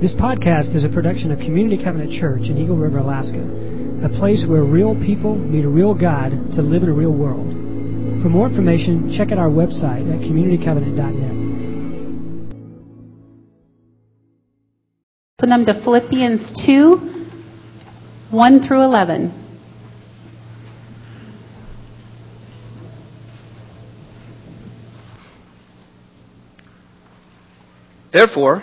This podcast is a production of Community Covenant Church in Eagle River, Alaska, a place where real people meet a real God to live in a real world. For more information, check out our website at communitycovenant.net. Put them to Philippians 2 1 through 11. Therefore,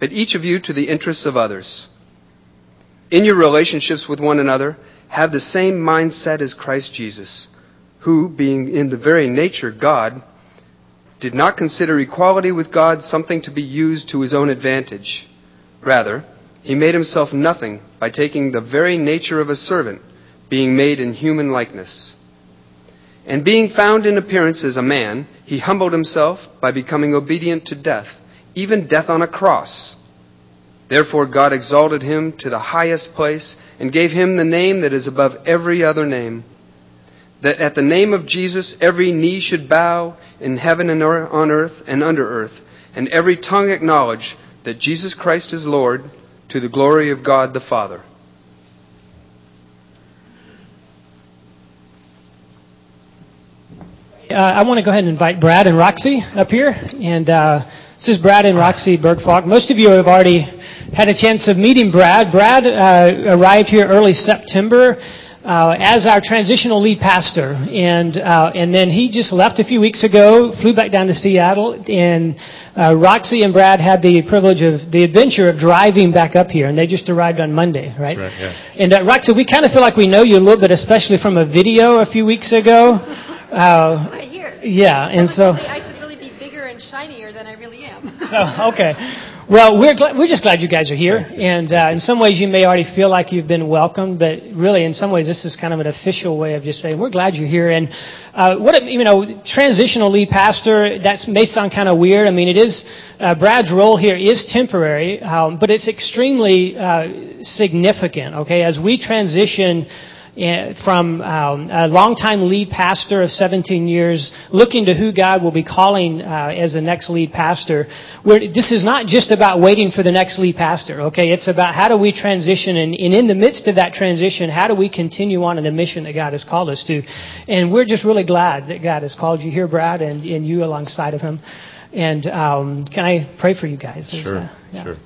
but each of you to the interests of others. In your relationships with one another, have the same mindset as Christ Jesus, who, being in the very nature God, did not consider equality with God something to be used to his own advantage. Rather, he made himself nothing by taking the very nature of a servant, being made in human likeness. And being found in appearance as a man, he humbled himself by becoming obedient to death even death on a cross. Therefore, God exalted him to the highest place and gave him the name that is above every other name. That at the name of Jesus every knee should bow in heaven and on earth and under earth, and every tongue acknowledge that Jesus Christ is Lord to the glory of God the Father. Uh, I want to go ahead and invite Brad and Roxy up here. And uh, this is Brad and Roxy Bergfalk. Most of you have already had a chance of meeting Brad. Brad uh, arrived here early September uh, as our transitional lead pastor, and uh, and then he just left a few weeks ago, flew back down to Seattle, and uh, Roxy and Brad had the privilege of the adventure of driving back up here, and they just arrived on Monday, right? That's right yeah. And uh, Roxy, we kind of feel like we know you a little bit, especially from a video a few weeks ago. Uh, right here. Yeah, and so. I should really be bigger and shinier than I really am. so okay. Well, we're glad, we're just glad you guys are here, and uh, in some ways you may already feel like you've been welcomed, but really in some ways this is kind of an official way of just saying we're glad you're here. And uh, what a, you know, transitional lead pastor that may sound kind of weird. I mean, it is uh, Brad's role here is temporary, um, but it's extremely uh, significant. Okay, as we transition from um, a longtime lead pastor of 17 years, looking to who God will be calling uh, as the next lead pastor. Where this is not just about waiting for the next lead pastor. Okay, it's about how do we transition, and, and in the midst of that transition, how do we continue on in the mission that God has called us to? And we're just really glad that God has called you here, Brad, and, and you alongside of Him. And um, can I pray for you guys? Sure. Uh, yeah. Sure.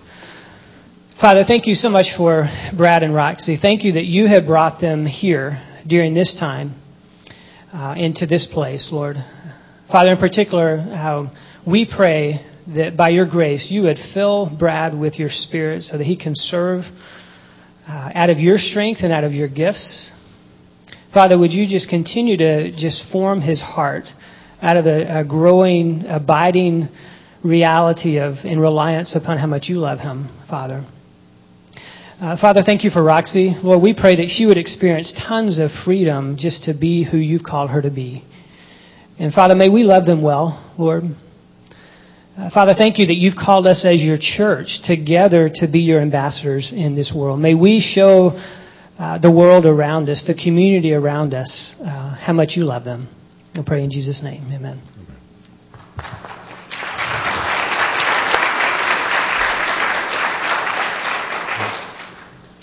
Father, thank you so much for Brad and Roxy. Thank you that you have brought them here during this time uh, into this place, Lord. Father, in particular, how we pray that by your grace you would fill Brad with your spirit so that he can serve uh, out of your strength and out of your gifts. Father, would you just continue to just form his heart out of a, a growing, abiding reality of in reliance upon how much you love him, Father. Uh, Father, thank you for Roxy. Lord, we pray that she would experience tons of freedom just to be who you've called her to be. And Father, may we love them well, Lord. Uh, Father, thank you that you've called us as your church together to be your ambassadors in this world. May we show uh, the world around us, the community around us, uh, how much you love them. I pray in Jesus' name. Amen.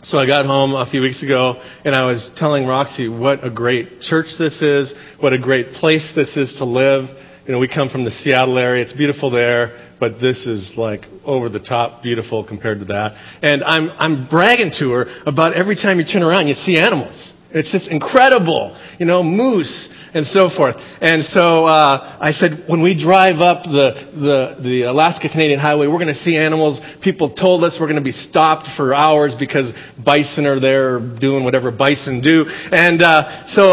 So I got home a few weeks ago and I was telling Roxy what a great church this is, what a great place this is to live. You know, we come from the Seattle area. It's beautiful there, but this is like over the top beautiful compared to that. And I'm, I'm bragging to her about every time you turn around, you see animals. It's just incredible. You know, moose and so forth. And so uh, I said, when we drive up the, the, the Alaska Canadian Highway, we're going to see animals. People told us we're going to be stopped for hours because bison are there doing whatever bison do. And uh, so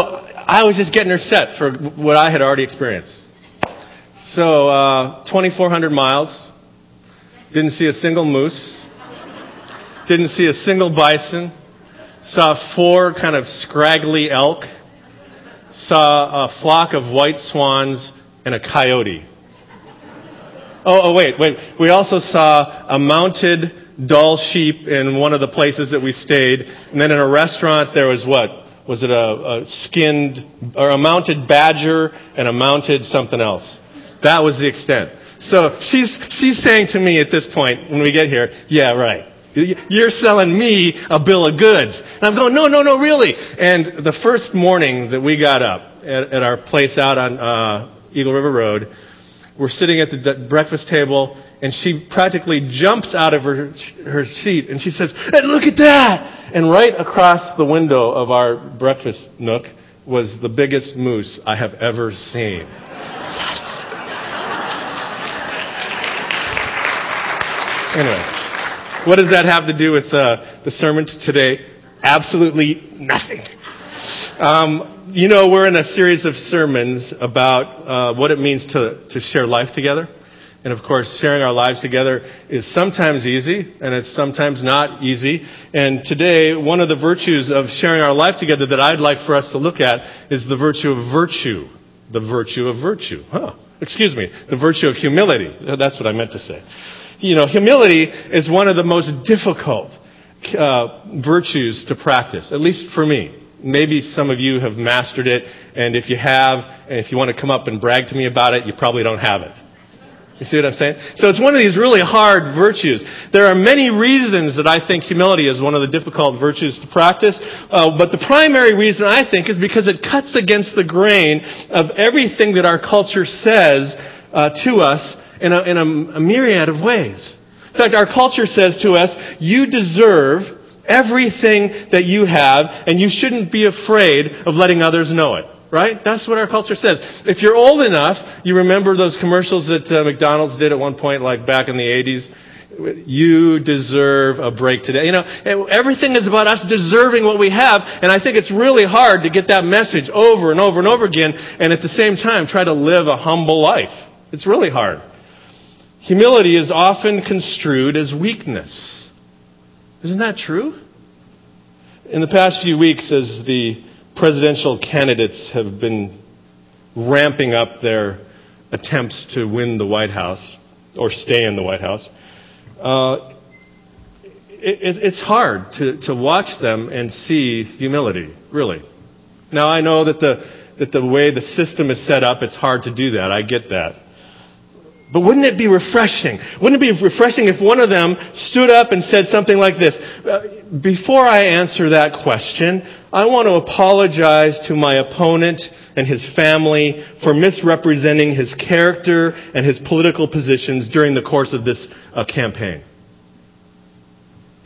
I was just getting her set for what I had already experienced. So uh, 2,400 miles. Didn't see a single moose. Didn't see a single bison. Saw four kind of scraggly elk. Saw a flock of white swans and a coyote. Oh, oh, wait, wait. We also saw a mounted Dall sheep in one of the places that we stayed. And then in a restaurant, there was what? Was it a, a skinned, or a mounted badger and a mounted something else? That was the extent. So she's, she's saying to me at this point, when we get here, yeah, right. You're selling me a bill of goods. And I'm going, no, no, no, really. And the first morning that we got up at, at our place out on uh, Eagle River Road, we're sitting at the breakfast table, and she practically jumps out of her, her seat, and she says, hey, look at that! And right across the window of our breakfast nook was the biggest moose I have ever seen. Yes! Anyway, what does that have to do with uh, the sermon today? Absolutely nothing. Um, you know, we're in a series of sermons about uh, what it means to, to share life together. And of course, sharing our lives together is sometimes easy, and it's sometimes not easy. And today, one of the virtues of sharing our life together that I'd like for us to look at is the virtue of virtue. The virtue of virtue. Huh. Excuse me. The virtue of humility. That's what I meant to say. You know, humility is one of the most difficult uh, virtues to practice, at least for me. Maybe some of you have mastered it, and if you have, and if you want to come up and brag to me about it, you probably don't have it. You see what I'm saying? So it's one of these really hard virtues. There are many reasons that I think humility is one of the difficult virtues to practice, uh, but the primary reason I think is because it cuts against the grain of everything that our culture says uh, to us in, a, in a, a myriad of ways. In fact, our culture says to us, you deserve everything that you have, and you shouldn't be afraid of letting others know it. Right? That's what our culture says. If you're old enough, you remember those commercials that uh, McDonald's did at one point, like back in the 80s? You deserve a break today. You know, everything is about us deserving what we have, and I think it's really hard to get that message over and over and over again, and at the same time try to live a humble life. It's really hard. Humility is often construed as weakness. Isn't that true? In the past few weeks, as the presidential candidates have been ramping up their attempts to win the White House or stay in the White House, uh, it, it's hard to, to watch them and see humility, really. Now, I know that the, that the way the system is set up, it's hard to do that. I get that. But wouldn't it be refreshing? Wouldn't it be refreshing if one of them stood up and said something like this? Uh, before I answer that question, I want to apologize to my opponent and his family for misrepresenting his character and his political positions during the course of this uh, campaign.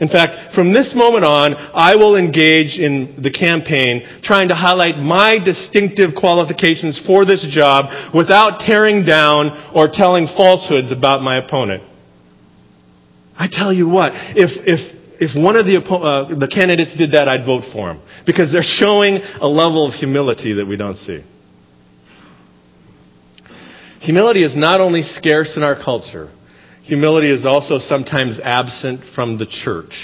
In fact, from this moment on, I will engage in the campaign trying to highlight my distinctive qualifications for this job without tearing down or telling falsehoods about my opponent. I tell you what, if, if, if one of the, uh, the candidates did that, I'd vote for him. Because they're showing a level of humility that we don't see. Humility is not only scarce in our culture, Humility is also sometimes absent from the church.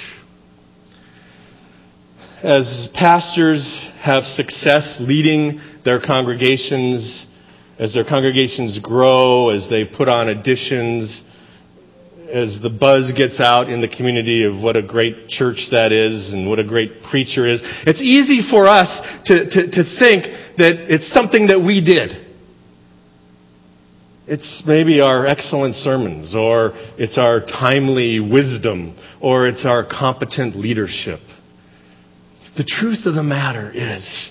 As pastors have success leading their congregations, as their congregations grow, as they put on additions, as the buzz gets out in the community of what a great church that is and what a great preacher is, it's easy for us to, to, to think that it's something that we did. It's maybe our excellent sermons, or it's our timely wisdom, or it's our competent leadership. The truth of the matter is,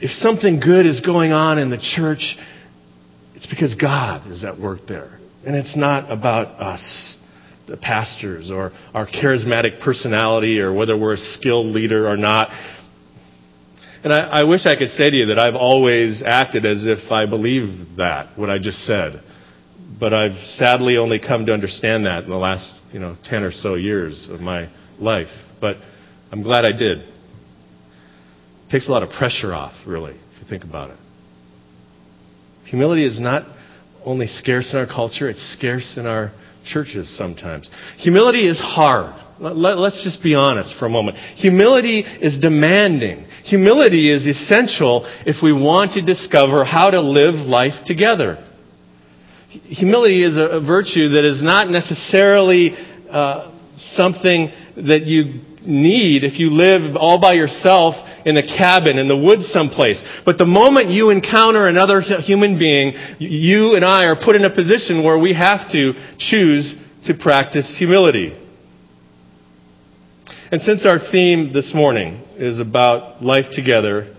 if something good is going on in the church, it's because God is at work there. And it's not about us, the pastors, or our charismatic personality, or whether we're a skilled leader or not. And I, I wish I could say to you that I've always acted as if I believe that, what I just said. But I've sadly only come to understand that in the last, you know, 10 or so years of my life. But I'm glad I did. It takes a lot of pressure off, really, if you think about it. Humility is not only scarce in our culture, it's scarce in our churches sometimes. Humility is hard. Let, us just be honest for a moment. Humility is demanding. Humility is essential if we want to discover how to live life together. Humility is a, virtue that is not necessarily uh, something that you need if you live all by yourself in a cabin in the woods someplace. But the moment you encounter another human being, you and I are put in a position where we have to choose to practice humility. And since our theme this morning is about life together,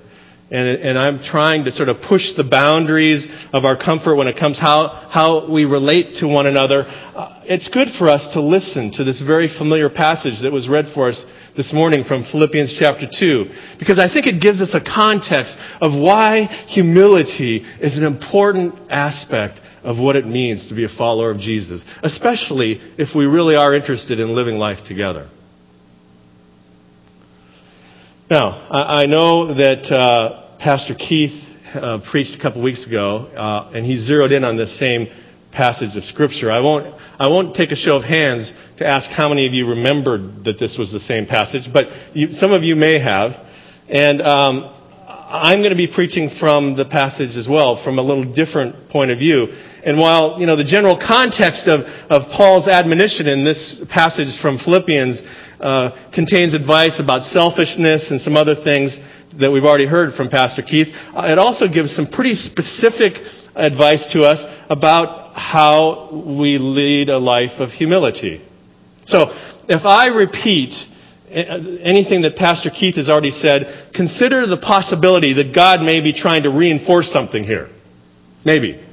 and, and, I'm trying to sort of push the boundaries of our comfort when it comes how how we relate to one another. Uh, it's good for us to listen to this very familiar passage that was read for us this morning from Philippians chapter 2 because I think it gives us a context of why humility is an important aspect of what it means to be a follower of Jesus, especially if we really are interested in living life together. Now, I, know that uh, Pastor Keith uh, preached a couple weeks ago, uh, and he zeroed in on this same passage of Scripture. I won't, I won't take a show of hands to ask how many of you remembered that this was the same passage, but you, some of you may have. And um, I'm going to be preaching from the passage as well, from a little different point of view. And while, you know, the general context of, of Paul's admonition in this passage from Philippians uh, contains advice about selfishness and some other things that we've already heard from Pastor Keith. Uh, it also gives some pretty specific advice to us about how we lead a life of humility. So, if I repeat uh, anything that Pastor Keith has already said, consider the possibility that God may be trying to reinforce something here. Maybe.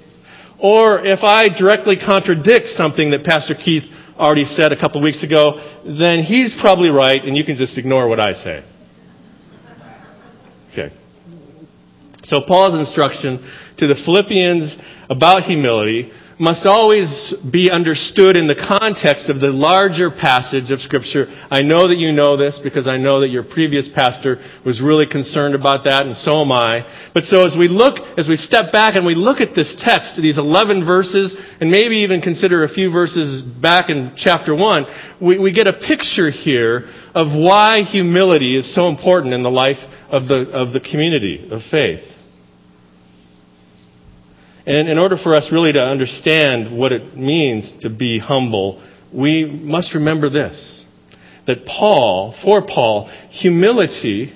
Or if I directly contradict something that Pastor Keith already said a couple of weeks ago, then he's probably right and you can just ignore what I say. Okay. So Paul's instruction to the Philippians about humility must always be understood in the context of the larger passage of Scripture. I know that you know this because I know that your previous pastor was really concerned about that, and so am I. But so as we look, as we step back and we look at this text, these 11 verses, and maybe even consider a few verses back in chapter 1, we, we get a picture here of why humility is so important in the life of the, of the community of faith. And in order for us really to understand what it means to be humble, we must remember this that Paul, for Paul, humility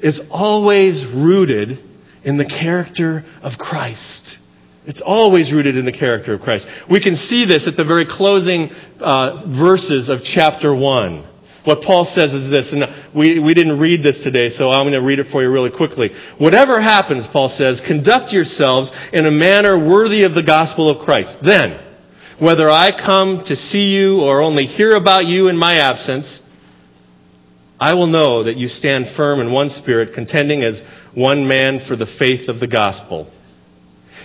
is always rooted in the character of Christ. It's always rooted in the character of Christ. We can see this at the very closing uh, verses of chapter 1. What Paul says is this, and we, we didn't read this today, so I'm going to read it for you really quickly. Whatever happens, Paul says, conduct yourselves in a manner worthy of the gospel of Christ. Then, whether I come to see you or only hear about you in my absence, I will know that you stand firm in one spirit, contending as one man for the faith of the gospel.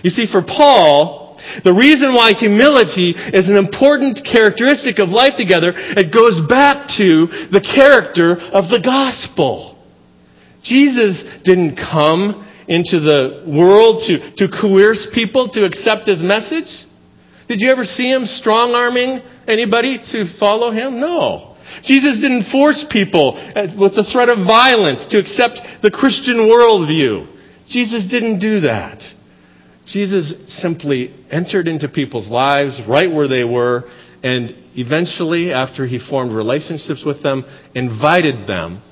You see, for Paul, the reason why humility is an important characteristic of life together, it goes back to the character of the gospel. Jesus didn't come into the world to, to coerce people to accept his message. Did you ever see him strong arming anybody to follow him? No. Jesus didn't force people with the threat of violence to accept the Christian worldview. Jesus didn't do that. Jesus simply entered into people's lives right where they were and eventually, after he formed relationships with them, invited them,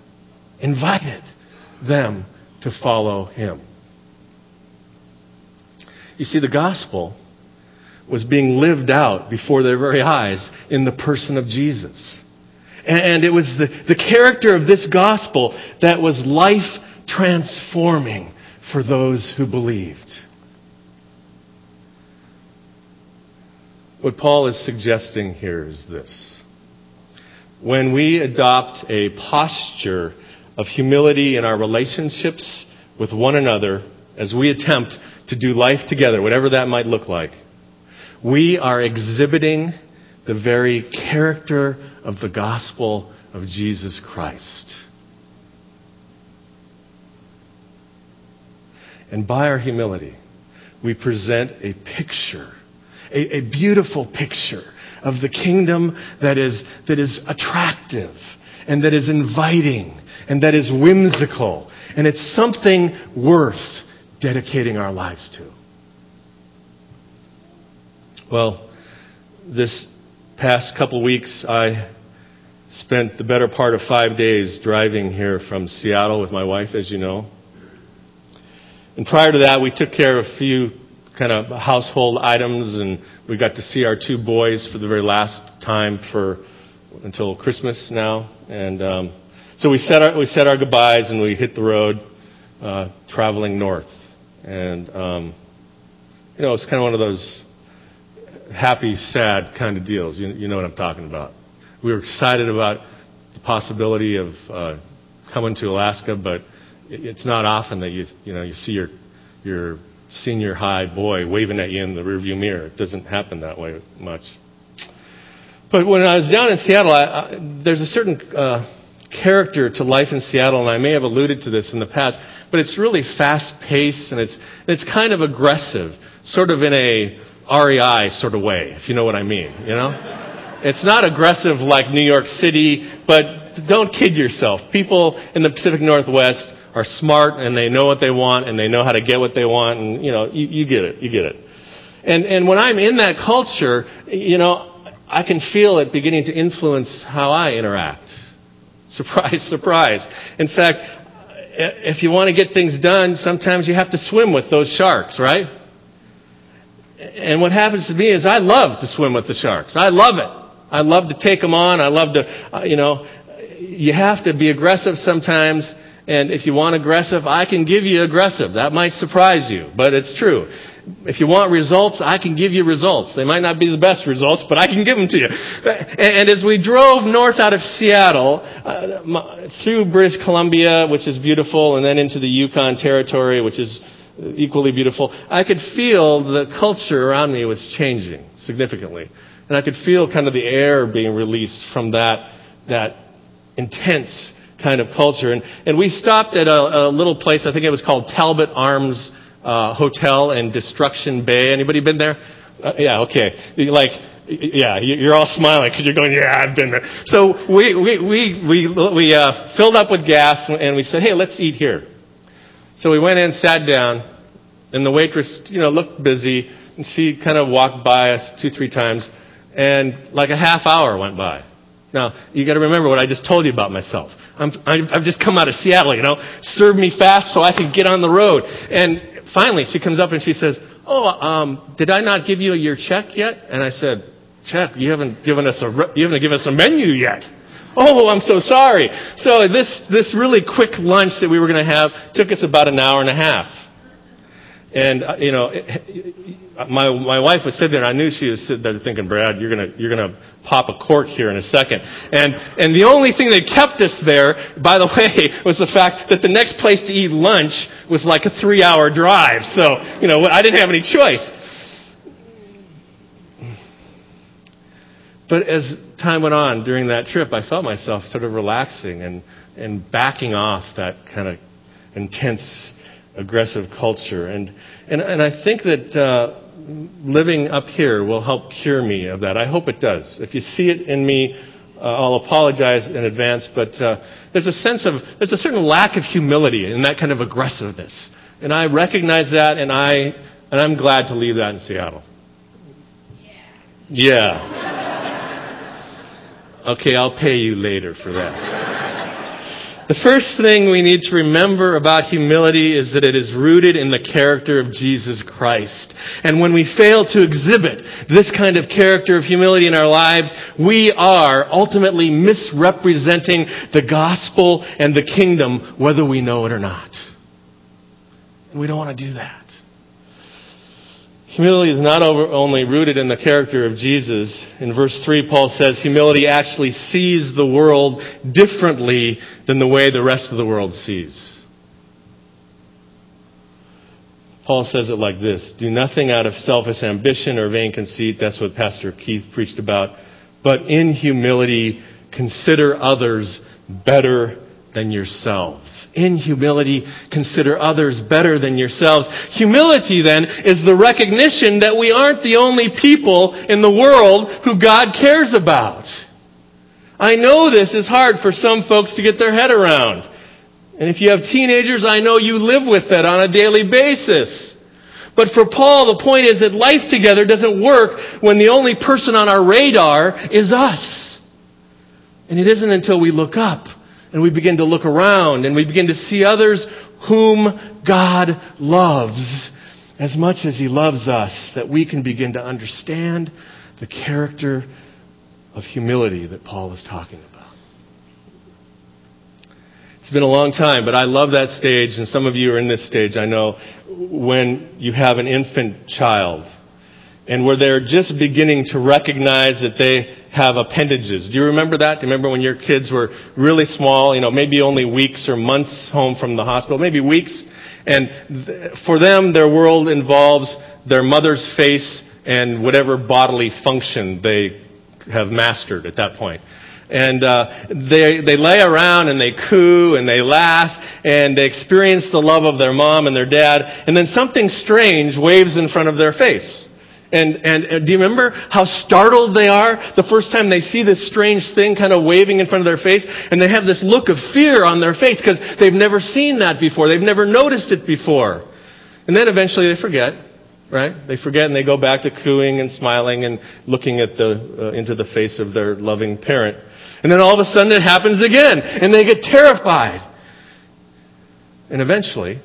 invited them to follow him. You see, the gospel was being lived out before their very eyes in the person of Jesus. And it was the, the character of this gospel that was life transforming for those who believed. What Paul is suggesting here is this. When we adopt a posture of humility in our relationships with one another, as we attempt to do life together, whatever that might look like, we are exhibiting the very character of the gospel of Jesus Christ. And by our humility, we present a picture a, a beautiful picture of the kingdom that is, that is attractive and that is inviting and that is whimsical. And it's something worth dedicating our lives to. Well, this past couple weeks, I spent the better part of five days driving here from Seattle with my wife, as you know. And prior to that, we took care of a few kind of household items, and we got to see our two boys for the very last time for until Christmas now. And um, so we said our we said our goodbyes, and we hit the road, uh, traveling north. And um, you know, it's kind of one of those happy, sad kind of deals. You, you know what I'm talking about. We were excited about the possibility of uh, coming to Alaska, but it's not often that you you know you see your your senior high boy waving at you in the rearview mirror. It doesn't happen that way much. But when I was down in Seattle, I, I, there's a certain uh, character to life in Seattle, and I may have alluded to this in the past, but it's really fast paced and it's it's kind of aggressive, sort of in a REI sort of way, if you know what I mean. You know. It's not aggressive like New York City, but don't kid yourself. People in the Pacific Northwest are smart and they know what they want and they know how to get what they want and you know you, you get it you get it. And and when i'm in that culture you know i can feel it beginning to influence how i interact. Surprise surprise. In fact if you want to get things done sometimes you have to swim with those sharks right? And what happens to me is i love to swim with the sharks. I love it. I love to take them on. I love to uh, you know you have to be aggressive sometimes and if you want aggressive, I can give you aggressive. That might surprise you, but it's true. If you want results, I can give you results. They might not be the best results, but I can give them to you. And as we drove north out of Seattle, uh, through British Columbia, which is beautiful, and then into the Yukon Territory, which is equally beautiful, I could feel the culture around me was changing significantly. And I could feel kind of the air being released from that, that intense kind of culture. And, and we stopped at a, a little place, I think it was called Talbot Arms uh, Hotel in Destruction Bay. Anybody been there? Uh, yeah, okay. Like, yeah, you're all smiling because you're going, yeah, I've been there. So we, we, we, we, we uh, filled up with gas and we said, hey, let's eat here. So we went in, sat down, and the waitress, you know, looked busy. And she kind of walked by us two, three times, and like a half hour went by. Now, you got to remember what I just told you about myself. I'm, I've just come out of Seattle, you know. Serve me fast so I can get on the road. And finally, she comes up and she says, "Oh, um, did I not give you your check yet?" And I said, "Check? You haven't given us a you haven't given us a menu yet." Oh, I'm so sorry. So this this really quick lunch that we were going to have took us about an hour and a half. And uh, you know, my my wife was sitting there, and I knew she was sitting there thinking, "Brad, you're gonna you're gonna pop a cork here in a second. And and the only thing that kept us there, by the way, was the fact that the next place to eat lunch was like a three-hour drive. So you know, I didn't have any choice. But as time went on during that trip, I felt myself sort of relaxing and and backing off that kind of intense aggressive culture. And, and, and I think that uh, living up here will help cure me of that. I hope it does. If you see it in me, uh, I'll apologize in advance, but uh, there's a sense of, there's a certain lack of humility in that kind of aggressiveness. And I recognize that, and, I, and I'm glad to leave that in Seattle. Yeah. Okay, I'll pay you later for that. The first thing we need to remember about humility is that it is rooted in the character of Jesus Christ. And when we fail to exhibit this kind of character of humility in our lives, we are ultimately misrepresenting the gospel and the kingdom, whether we know it or not. And we don't want to do that. Humility is not only rooted in the character of Jesus. In verse 3, Paul says humility actually sees the world differently than the way the rest of the world sees. Paul says it like this Do nothing out of selfish ambition or vain conceit. That's what Pastor Keith preached about. But in humility, consider others better than yourselves. In humility, consider others better than yourselves. Humility then is the recognition that we aren't the only people in the world who God cares about. I know this is hard for some folks to get their head around. And if you have teenagers, I know you live with that on a daily basis. But for Paul, the point is that life together doesn't work when the only person on our radar is us. And it isn't until we look up and we begin to look around and we begin to see others whom God loves as much as He loves us that we can begin to understand the character of humility that Paul is talking about. It's been a long time, but I love that stage, and some of you are in this stage, I know, when you have an infant child and where they're just beginning to recognize that they have appendages. Do you remember that? Do you remember when your kids were really small, you know, maybe only weeks or months home from the hospital, maybe weeks? And th- for them, their world involves their mother's face and whatever bodily function they have mastered at that point. And uh, they they lay around and they coo and they laugh and they experience the love of their mom and their dad, and then something strange waves in front of their face. And, and, and do you remember how startled they are the first time they see this strange thing kind of waving in front of their face? And they have this look of fear on their face because they've never seen that before. They've never noticed it before. And then eventually they forget, right? They forget and they go back to cooing and smiling and looking at the, uh, into the face of their loving parent. And then all of a sudden it happens again and they get terrified. And eventually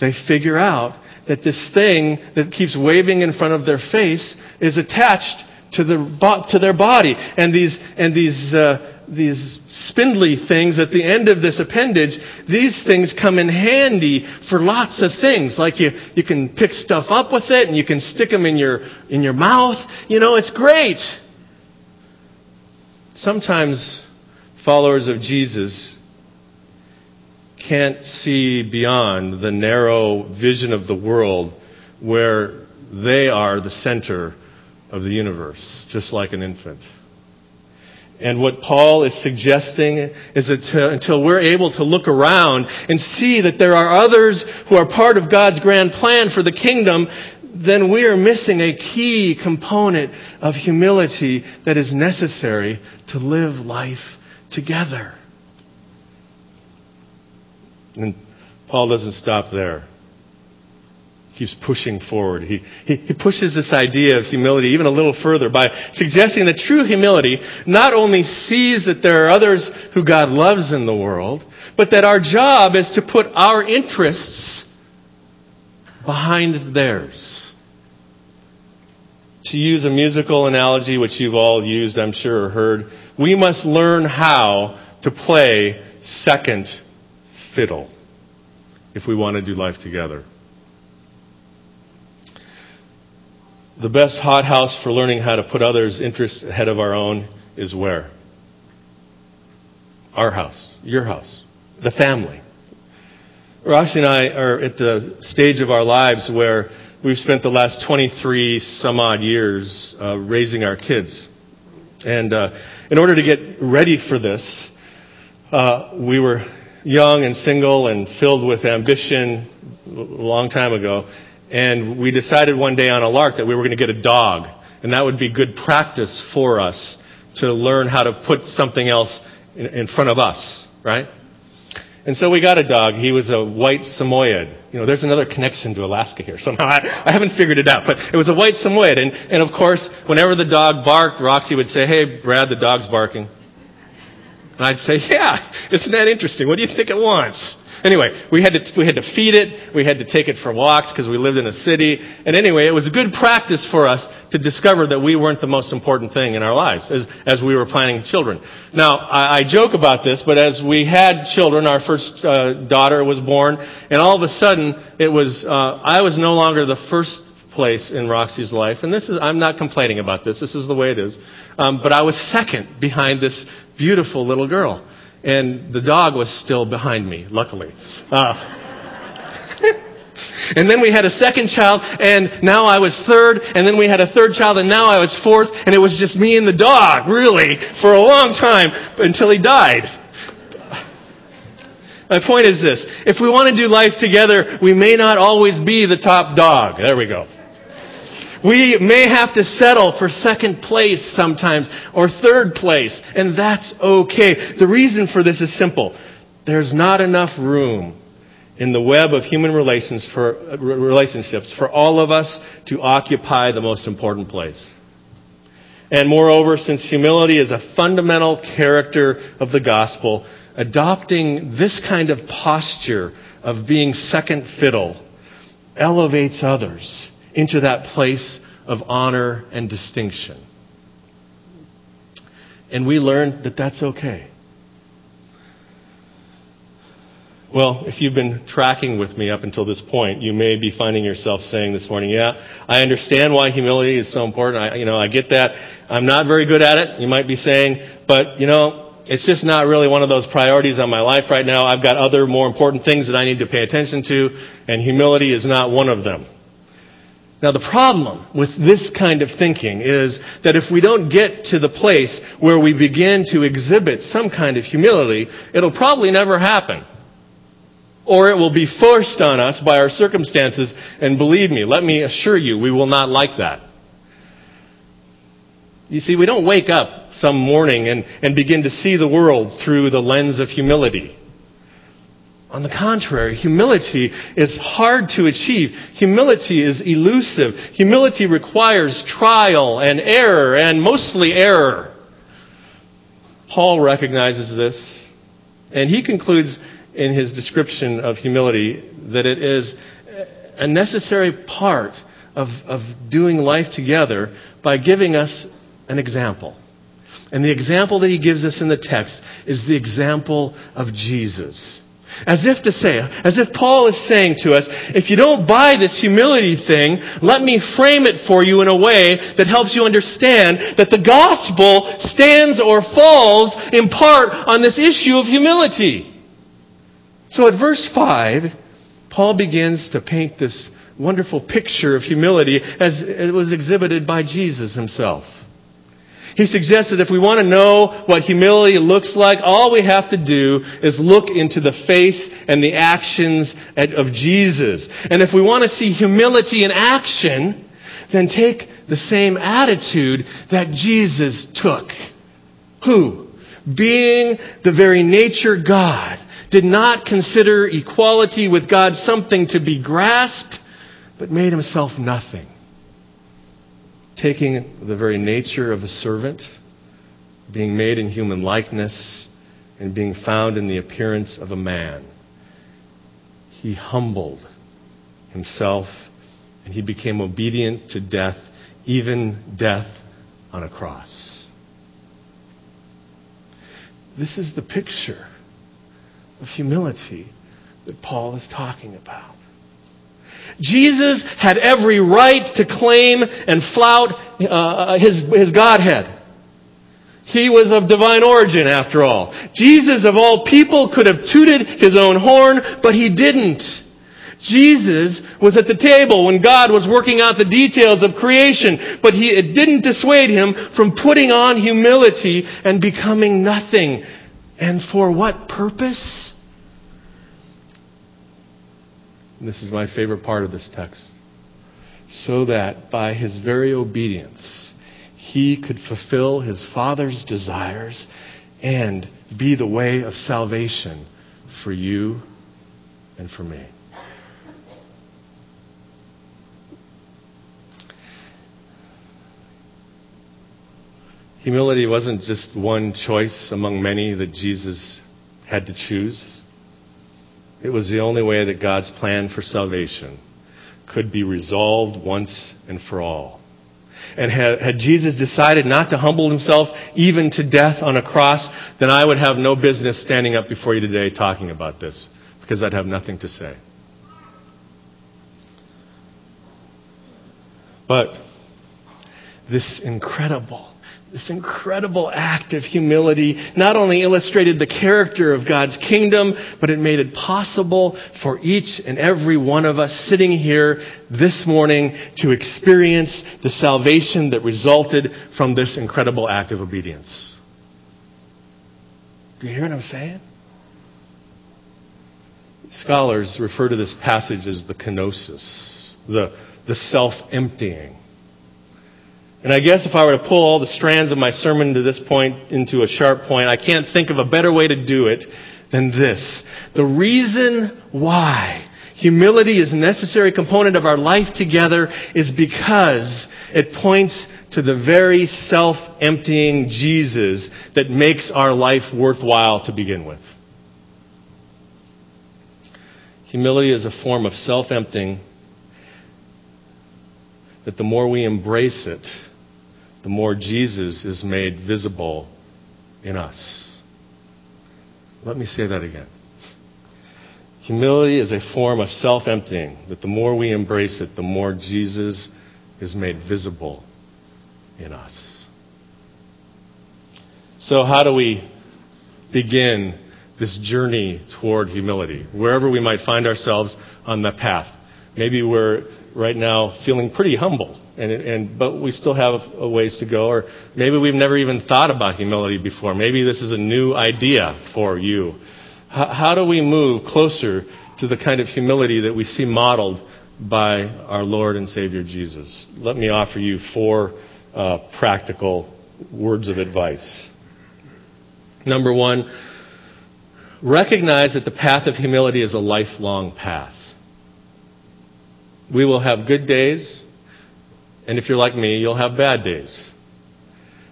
they figure out that this thing that keeps waving in front of their face is attached to, the, to their body. And these, and these, uh, these spindly things at the end of this appendage, these things come in handy for lots of things. Like you, you can pick stuff up with it and you can stick them in your, in your mouth. You know, it's great. Sometimes followers of Jesus can't see beyond the narrow vision of the world where they are the center of the universe, just like an infant. And what Paul is suggesting is that until we're able to look around and see that there are others who are part of God's grand plan for the kingdom, then we are missing a key component of humility that is necessary to live life together. And Paul doesn't stop there. He keeps pushing forward. He, he, he, pushes this idea of humility even a little further by suggesting that true humility not only sees that there are others who God loves in the world, but that our job is to put our interests behind theirs. To use a musical analogy, which you've all used, I'm sure, or heard, we must learn how to play second fiddle if we want to do life together. The best hothouse for learning how to put others' interests ahead of our own is where? Our house, your house, the family. Roxy and I are at the stage of our lives where we've spent the last 23 some odd years uh, raising our kids. And uh, in order to get ready for this, uh, we were young and single and filled with ambition a long time ago. And we decided one day on a lark that we were going to get a dog. And that would be good practice for us to learn how to put something else in, in front of us, right? And so we got a dog. He was a white Samoyed. You know, there's another connection to Alaska here. Somehow I, I haven't figured it out, but it was a white Samoyed. And, and of course, whenever the dog barked, Roxy would say, "Hey, Brad, the dog's barking." And I'd say, yeah, isn't that interesting? What do you think it wants? Anyway, we had to, we had to feed it. We had to take it for walks because we lived in a city. And anyway, it was a good practice for us to discover that we weren't the most important thing in our lives as, as we were planning children. Now, I, I joke about this, but as we had children, our first uh, daughter was born, and all of a sudden, it was, uh, I was no longer the first place in Roxy's life, and this is, I'm not complaining about this, this is the way it is, um, but I was second behind this beautiful little girl. And the dog was still behind me, luckily. Uh, and then we had a second child, and now I was third, and then we had a third child, and now I was fourth, and it was just me and the dog, really, for a long time, until he died. My point is this. If we want to do life together, we may not always be the top dog. There we go. We may have to settle for second place sometimes or third place, and that's okay. The reason for this is simple. There's not enough room in the web of human relations for, relationships for all of us to occupy the most important place. And moreover, since humility is a fundamental character of the gospel, adopting this kind of posture of being second fiddle elevates others into that place of honor and distinction. And we learn that that's okay. Well, if you've been tracking with me up until this point, you may be finding yourself saying this morning, yeah, I understand why humility is so important. I, you know, I get that. I'm not very good at it, you might be saying, but, you know, it's just not really one of those priorities on my life right now. I've got other more important things that I need to pay attention to, and humility is not one of them. Now, the problem with this kind of thinking is that if we don't get to the place where we begin to exhibit some kind of humility, it'll probably never happen. Or it will be forced on us by our circumstances, and believe me, let me assure you, we will not like that. You see, we don't wake up some morning and, and begin to see the world through the lens of humility. On the contrary, humility is hard to achieve. Humility is elusive. Humility requires trial and error, and mostly error. Paul recognizes this, and he concludes in his description of humility that it is a necessary part of, of doing life together by giving us an example. And the example that he gives us in the text is the example of Jesus. As if to say, as if Paul is saying to us, if you don't buy this humility thing, let me frame it for you in a way that helps you understand that the gospel stands or falls in part on this issue of humility. So at verse 5, Paul begins to paint this wonderful picture of humility as it was exhibited by Jesus himself. He suggests that if we want to know what humility looks like, all we have to do is look into the face and the actions of Jesus. And if we want to see humility in action, then take the same attitude that Jesus took. Who? Being the very nature God, did not consider equality with God something to be grasped, but made himself nothing taking the very nature of a servant, being made in human likeness, and being found in the appearance of a man. He humbled himself and he became obedient to death, even death on a cross. This is the picture of humility that Paul is talking about. Jesus had every right to claim and flout uh, his, his Godhead. He was of divine origin, after all. Jesus, of all people, could have tooted his own horn, but he didn't. Jesus was at the table when God was working out the details of creation, but he, it didn't dissuade him from putting on humility and becoming nothing. And for what purpose? And this is my favorite part of this text. So that by his very obedience, he could fulfill his Father's desires and be the way of salvation for you and for me. Humility wasn't just one choice among many that Jesus had to choose. It was the only way that God's plan for salvation could be resolved once and for all. And had, had, Jesus decided not to humble himself even to death on a cross, then I would have no business standing up before you today talking about this because I'd have nothing to say. But this incredible this incredible act of humility not only illustrated the character of God's kingdom, but it made it possible for each and every one of us sitting here this morning to experience the salvation that resulted from this incredible act of obedience. Do you hear what I'm saying? scholars refer to this passage as the kenosis, the, the self emptying. And I guess if I were to pull all the strands of my sermon to this point into a sharp point, I can't think of a better way to do it than this. The reason why humility is a necessary component of our life together is because it points to the very self-emptying Jesus that makes our life worthwhile to begin with. Humility is a form of self-emptying that the more we embrace it, the more Jesus is made visible in us. Let me say that again. Humility is a form of self emptying, that the more we embrace it, the more Jesus is made visible in us. So, how do we begin this journey toward humility, wherever we might find ourselves on the path? Maybe we're right now feeling pretty humble, and, and, but we still have a ways to go, or maybe we've never even thought about humility before. Maybe this is a new idea for you. How, how do we move closer to the kind of humility that we see modeled by our Lord and Savior Jesus? Let me offer you four uh, practical words of advice. Number one, recognize that the path of humility is a lifelong path. We will have good days, and if you're like me, you'll have bad days.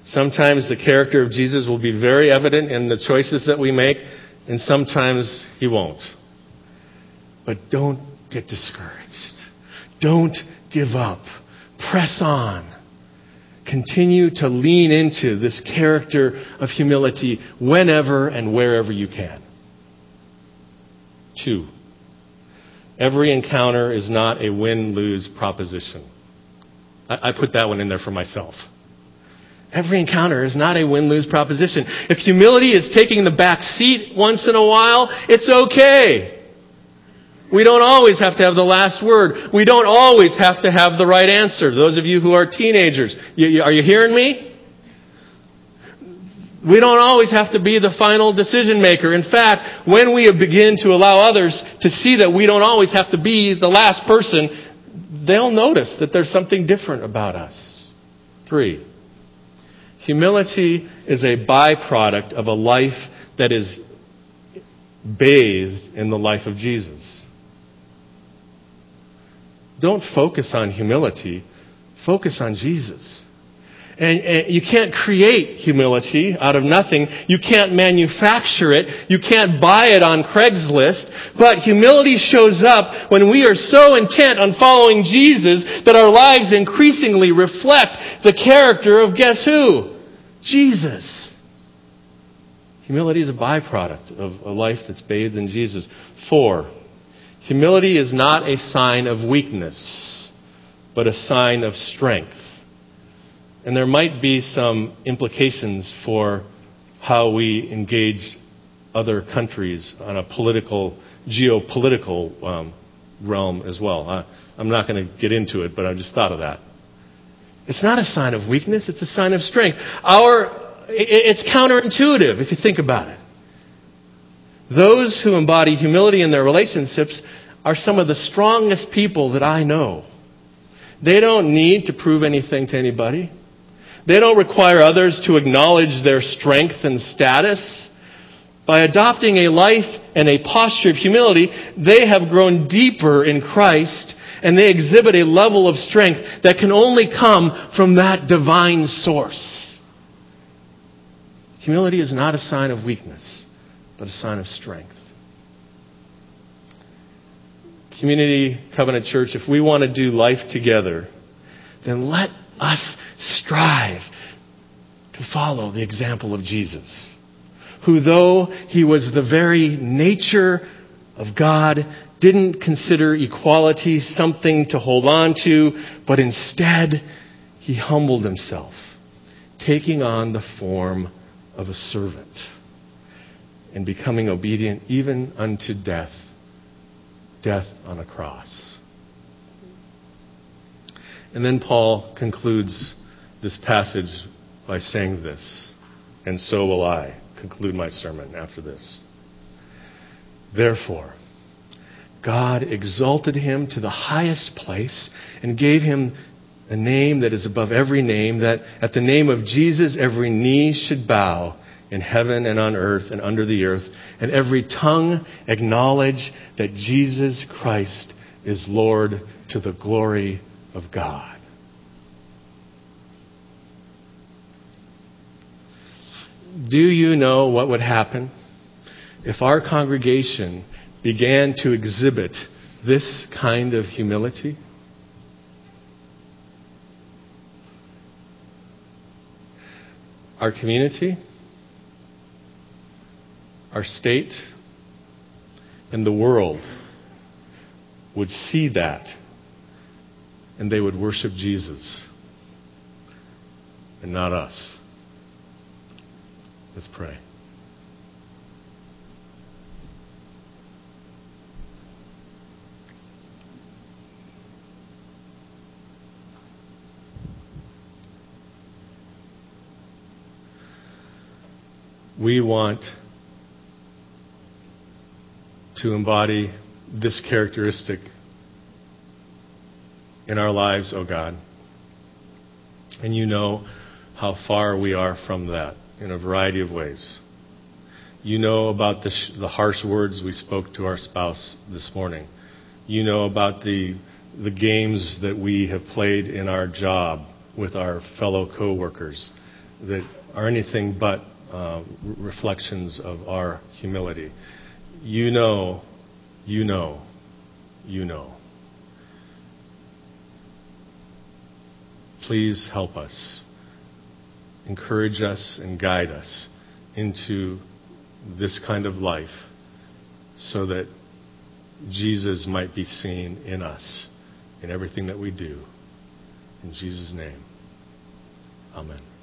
Sometimes the character of Jesus will be very evident in the choices that we make, and sometimes he won't. But don't get discouraged. Don't give up. Press on. Continue to lean into this character of humility whenever and wherever you can. Two, every encounter is not a win lose proposition. I, I put that one in there for myself. Every encounter is not a win lose proposition. If humility is taking the back seat once in a while, it's okay. We don't always have to have the last word. We don't always have to have the right answer. Those of you who are teenagers, you, you, are you hearing me? We don't always have to be the final decision maker. In fact, when we begin to allow others to see that we don't always have to be the last person, they'll notice that there's something different about us. Three, humility is a byproduct of a life that is bathed in the life of Jesus. Don't focus on humility, focus on Jesus. And, and, you can't create humility out of nothing. You can't manufacture it. You can't buy it on Craigslist. But humility shows up when we are so intent on following Jesus that our lives increasingly reflect the character of guess who? Jesus. Humility is a byproduct of a life that's bathed in Jesus. Four, humility is not a sign of weakness, but a sign of strength. And there might be some implications for how we engage other countries on a political, geopolitical um, realm as well. I'm not going to get into it, but I just thought of that. It's not a sign of weakness, it's a sign of strength. Our, it's counterintuitive if you think about it. Those who embody humility in their relationships are some of the strongest people that I know. They don't need to prove anything to anybody. They don't require others to acknowledge their strength and status. By adopting a life and a posture of humility, they have grown deeper in Christ and they exhibit a level of strength that can only come from that divine source. Humility is not a sign of weakness, but a sign of strength. Community Covenant Church, if we want to do life together, then let us strive to follow the example of Jesus, who, though he was the very nature of God, didn't consider equality something to hold on to, but instead he humbled himself, taking on the form of a servant and becoming obedient even unto death, death on a cross. And then Paul concludes this passage by saying this, and so will I conclude my sermon after this. Therefore, God exalted him to the highest place and gave him a name that is above every name, that at the name of Jesus every knee should bow in heaven and on earth and under the earth, and every tongue acknowledge that Jesus Christ is Lord to the glory of God. Do you know what would happen if our congregation began to exhibit this kind of humility? Our community, our state, and the world would see that and they would worship Jesus and not us. Let's pray. We want to embody this characteristic in our lives, O oh God. And you know how far we are from that in a variety of ways. You know about the, sh- the harsh words we spoke to our spouse this morning. You know about the, the games that we have played in our job with our fellow coworkers that are anything but uh, reflections of our humility. You know, you know, you know. Please help us. Encourage us and guide us into this kind of life so that Jesus might be seen in us in everything that we do. In Jesus' name, amen.